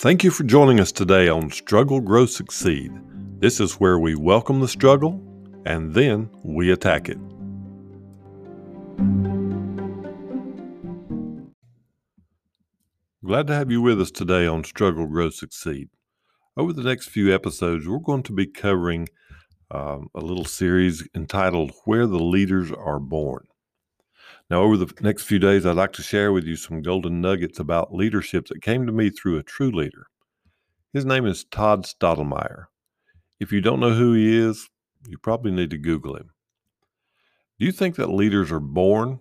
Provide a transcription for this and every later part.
Thank you for joining us today on Struggle, Grow, Succeed. This is where we welcome the struggle and then we attack it. Glad to have you with us today on Struggle, Grow, Succeed. Over the next few episodes, we're going to be covering um, a little series entitled Where the Leaders Are Born. Now, over the next few days, I'd like to share with you some golden nuggets about leadership that came to me through a true leader. His name is Todd Stottlemyre. If you don't know who he is, you probably need to Google him. Do you think that leaders are born?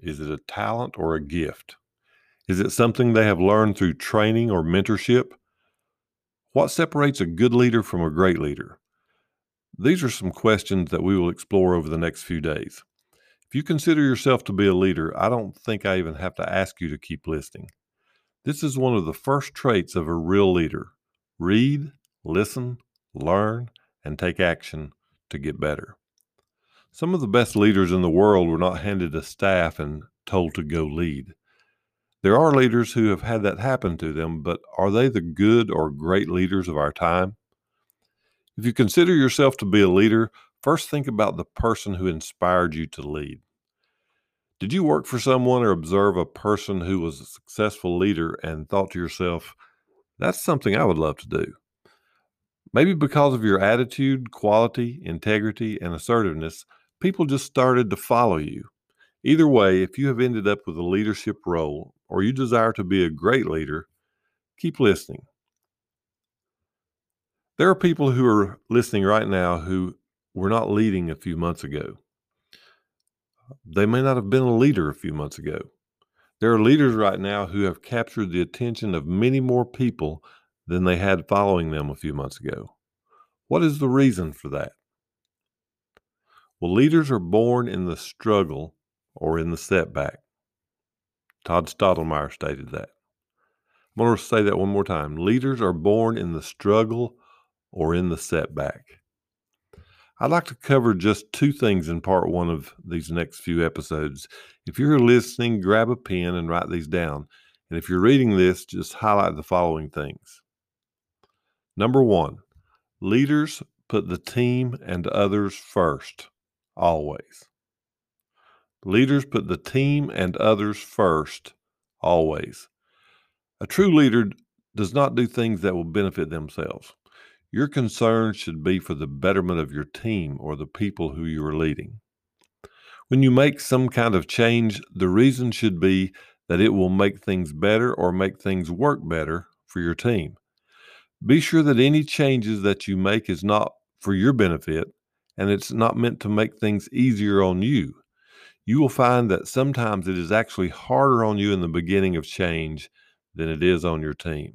Is it a talent or a gift? Is it something they have learned through training or mentorship? What separates a good leader from a great leader? These are some questions that we will explore over the next few days. If you consider yourself to be a leader, I don't think I even have to ask you to keep listening. This is one of the first traits of a real leader read, listen, learn, and take action to get better. Some of the best leaders in the world were not handed a staff and told to go lead. There are leaders who have had that happen to them, but are they the good or great leaders of our time? If you consider yourself to be a leader, First, think about the person who inspired you to lead. Did you work for someone or observe a person who was a successful leader and thought to yourself, that's something I would love to do? Maybe because of your attitude, quality, integrity, and assertiveness, people just started to follow you. Either way, if you have ended up with a leadership role or you desire to be a great leader, keep listening. There are people who are listening right now who were not leading a few months ago. They may not have been a leader a few months ago. There are leaders right now who have captured the attention of many more people than they had following them a few months ago. What is the reason for that? Well, leaders are born in the struggle or in the setback. Todd Stottlemyre stated that. I'm going to say that one more time. Leaders are born in the struggle or in the setback. I'd like to cover just two things in part one of these next few episodes. If you're listening, grab a pen and write these down. And if you're reading this, just highlight the following things. Number one, leaders put the team and others first, always. Leaders put the team and others first, always. A true leader does not do things that will benefit themselves. Your concern should be for the betterment of your team or the people who you are leading. When you make some kind of change, the reason should be that it will make things better or make things work better for your team. Be sure that any changes that you make is not for your benefit and it's not meant to make things easier on you. You will find that sometimes it is actually harder on you in the beginning of change than it is on your team.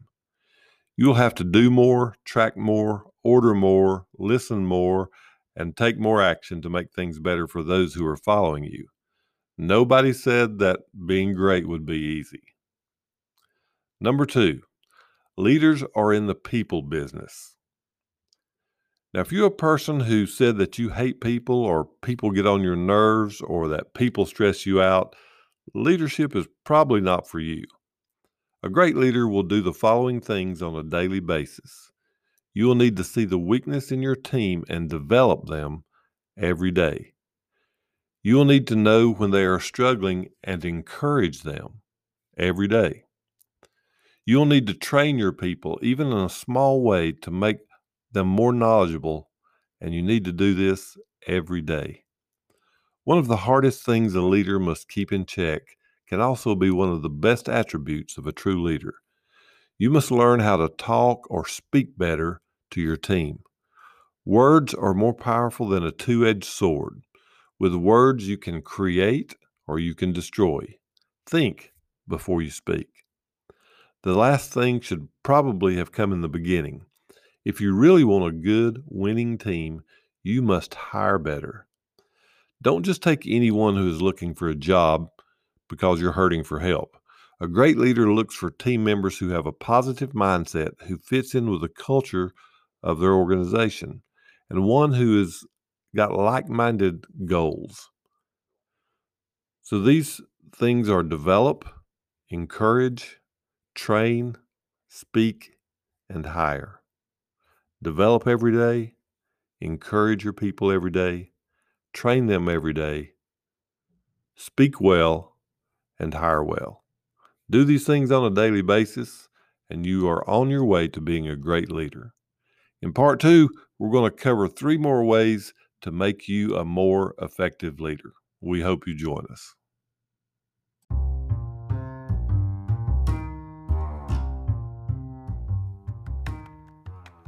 You'll have to do more, track more, order more, listen more, and take more action to make things better for those who are following you. Nobody said that being great would be easy. Number two, leaders are in the people business. Now, if you're a person who said that you hate people or people get on your nerves or that people stress you out, leadership is probably not for you. A great leader will do the following things on a daily basis. You will need to see the weakness in your team and develop them every day. You will need to know when they are struggling and encourage them every day. You'll need to train your people, even in a small way, to make them more knowledgeable, and you need to do this every day. One of the hardest things a leader must keep in check can also be one of the best attributes of a true leader. You must learn how to talk or speak better to your team. Words are more powerful than a two edged sword. With words, you can create or you can destroy. Think before you speak. The last thing should probably have come in the beginning. If you really want a good, winning team, you must hire better. Don't just take anyone who is looking for a job because you're hurting for help. A great leader looks for team members who have a positive mindset, who fits in with the culture of their organization, and one who has got like minded goals. So these things are develop, encourage, train, speak, and hire. Develop every day, encourage your people every day, train them every day, speak well, and hire well. Do these things on a daily basis, and you are on your way to being a great leader. In part two, we're going to cover three more ways to make you a more effective leader. We hope you join us.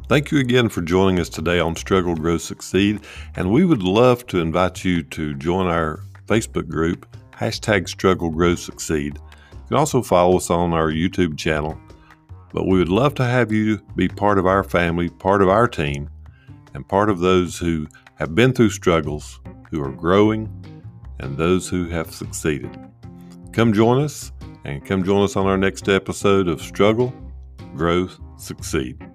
Thank you again for joining us today on Struggle, Grow, Succeed. And we would love to invite you to join our Facebook group, hashtag Struggle, Grow, Succeed. You can also follow us on our YouTube channel. But we would love to have you be part of our family, part of our team, and part of those who have been through struggles, who are growing, and those who have succeeded. Come join us and come join us on our next episode of Struggle, Growth, Succeed.